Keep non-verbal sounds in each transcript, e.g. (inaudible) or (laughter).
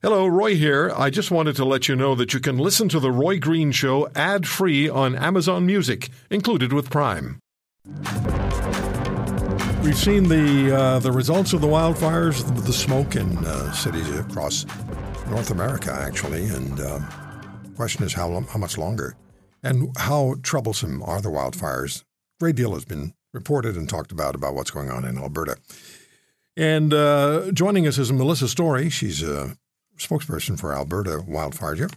Hello, Roy here. I just wanted to let you know that you can listen to The Roy Green Show ad free on Amazon Music, included with Prime. We've seen the uh, the results of the wildfires, the, the smoke in uh, cities across North America, actually, and uh, question is how how much longer, and how troublesome are the wildfires? A Great deal has been reported and talked about about what's going on in Alberta. And uh, joining us is Melissa Story. She's a spokesperson for Alberta Wildfire.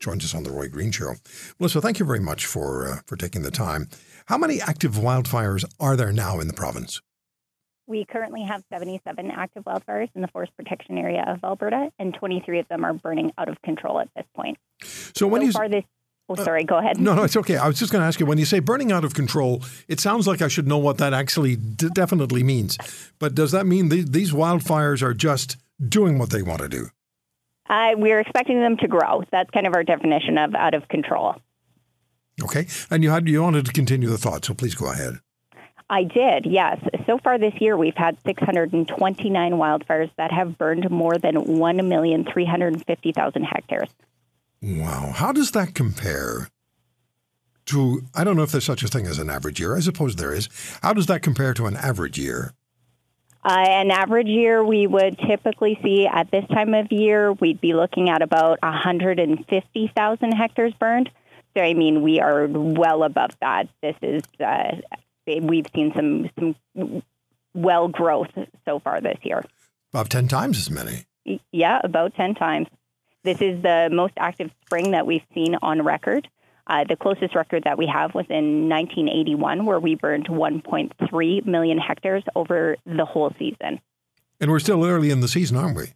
Joins us on the Roy Green Show. Melissa, thank you very much for uh, for taking the time. How many active wildfires are there now in the province? We currently have 77 active wildfires in the forest protection area of Alberta, and 23 of them are burning out of control at this point. So when so you far this Oh, sorry. Go ahead. No, no, it's okay. I was just going to ask you when you say burning out of control, it sounds like I should know what that actually d- definitely means. But does that mean th- these wildfires are just doing what they want to do? Uh, we're expecting them to grow. That's kind of our definition of out of control. Okay, and you had you wanted to continue the thought, so please go ahead. I did, yes. So far this year, we've had 629 wildfires that have burned more than 1,350,000 hectares. Wow. How does that compare to, I don't know if there's such a thing as an average year. I suppose there is. How does that compare to an average year? Uh, an average year, we would typically see at this time of year, we'd be looking at about 150,000 hectares burned. So, I mean, we are well above that. This is, uh, we've seen some, some well growth so far this year. About 10 times as many. Yeah, about 10 times. This is the most active spring that we've seen on record. Uh, the closest record that we have was in 1981, where we burned 1.3 million hectares over the whole season. And we're still early in the season, aren't we?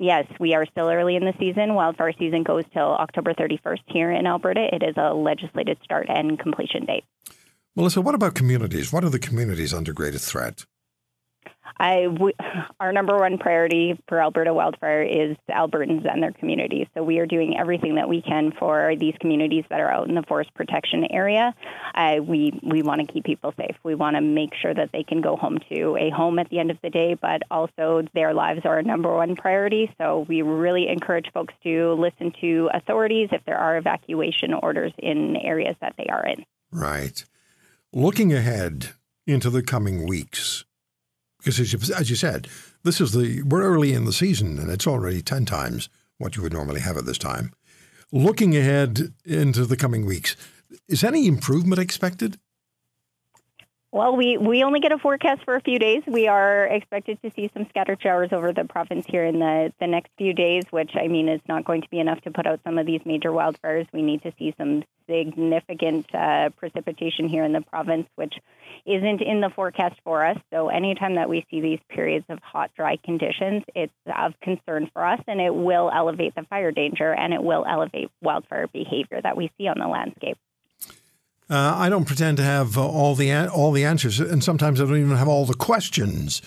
Yes, we are still early in the season. Wildfire season goes till October 31st here in Alberta. It is a legislated start and completion date. Melissa, what about communities? What are the communities under greatest threat? Our number one priority for Alberta wildfire is Albertans and their communities. So we are doing everything that we can for these communities that are out in the forest protection area. Uh, we we want to keep people safe. We want to make sure that they can go home to a home at the end of the day, but also their lives are our number one priority. So we really encourage folks to listen to authorities if there are evacuation orders in areas that they are in. Right. Looking ahead into the coming weeks because as you, as you said, this is the we're early in the season and it's already ten times what you would normally have at this time. Looking ahead into the coming weeks, is any improvement expected? Well, we, we only get a forecast for a few days. We are expected to see some scattered showers over the province here in the, the next few days, which I mean is not going to be enough to put out some of these major wildfires. We need to see some significant uh, precipitation here in the province, which isn't in the forecast for us. So, anytime that we see these periods of hot, dry conditions, it's of concern for us and it will elevate the fire danger and it will elevate wildfire behavior that we see on the landscape. Uh, I don't pretend to have uh, all the an- all the answers, and sometimes I don't even have all the questions.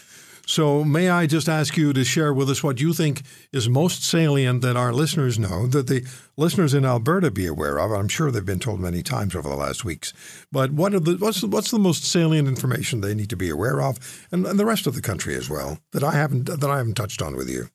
So, may I just ask you to share with us what you think is most salient that our listeners know, that the listeners in Alberta be aware of? I'm sure they've been told many times over the last weeks. But what are the what's the, what's the most salient information they need to be aware of, and, and the rest of the country as well that I haven't that I haven't touched on with you?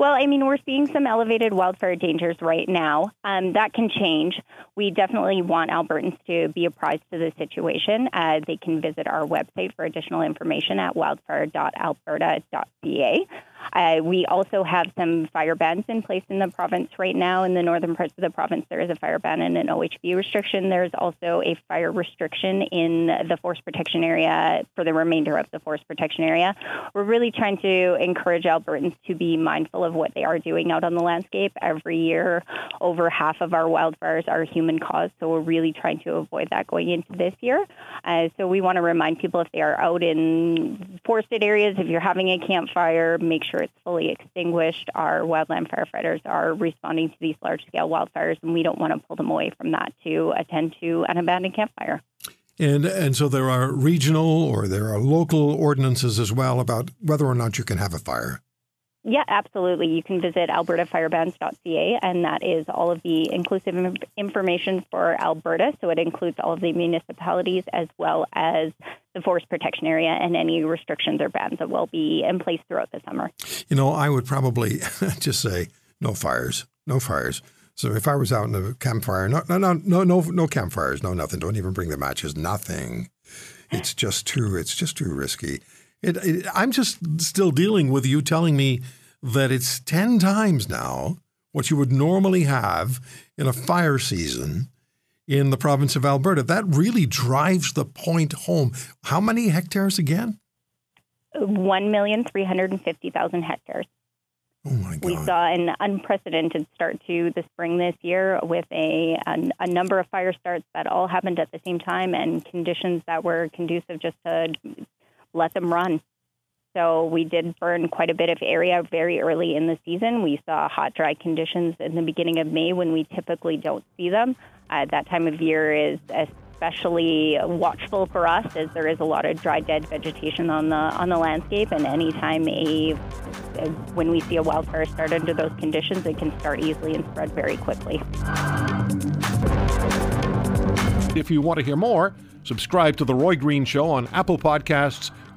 Well, I mean, we're seeing some elevated wildfire dangers right now. Um, that can change. We definitely want Albertans to be apprised of the situation. Uh, they can visit our website for additional information at wildfire.alberta.ca. Uh, we also have some fire bans in place in the province right now. In the northern parts of the province, there is a fire ban and an OHV restriction. There's also a fire restriction in the forest protection area for the remainder of the forest protection area. We're really trying to encourage Albertans to be mindful of what they are doing out on the landscape. Every year, over half of our wildfires are human caused, so we're really trying to avoid that going into this year. Uh, so we want to remind people if they are out in forested areas, if you're having a campfire, make sure it's fully extinguished. Our wildland firefighters are responding to these large scale wildfires, and we don't want to pull them away from that to attend to an abandoned campfire. And and so there are regional or there are local ordinances as well about whether or not you can have a fire. Yeah, absolutely. You can visit albertafirebans.ca, and that is all of the inclusive information for Alberta. So it includes all of the municipalities as well as the forest protection area and any restrictions or bans that will be in place throughout the summer. You know, I would probably (laughs) just say no fires, no fires. So if I was out in a campfire, no, no, no, no, no, campfires, no nothing. Don't even bring the matches, nothing. It's just too, it's just too risky. It, it, I'm just still dealing with you telling me that it's ten times now what you would normally have in a fire season in the province of Alberta. That really drives the point home. How many hectares again? 1,350,000 hectares. Oh my God. We saw an unprecedented start to the spring this year with a, a, a number of fire starts that all happened at the same time and conditions that were conducive just to let them run. So we did burn quite a bit of area very early in the season. We saw hot, dry conditions in the beginning of May when we typically don't see them. Uh, that time of year is especially watchful for us as there is a lot of dry, dead vegetation on the on the landscape. And anytime a when we see a wildfire start under those conditions, it can start easily and spread very quickly. If you want to hear more, subscribe to The Roy Green Show on Apple Podcasts,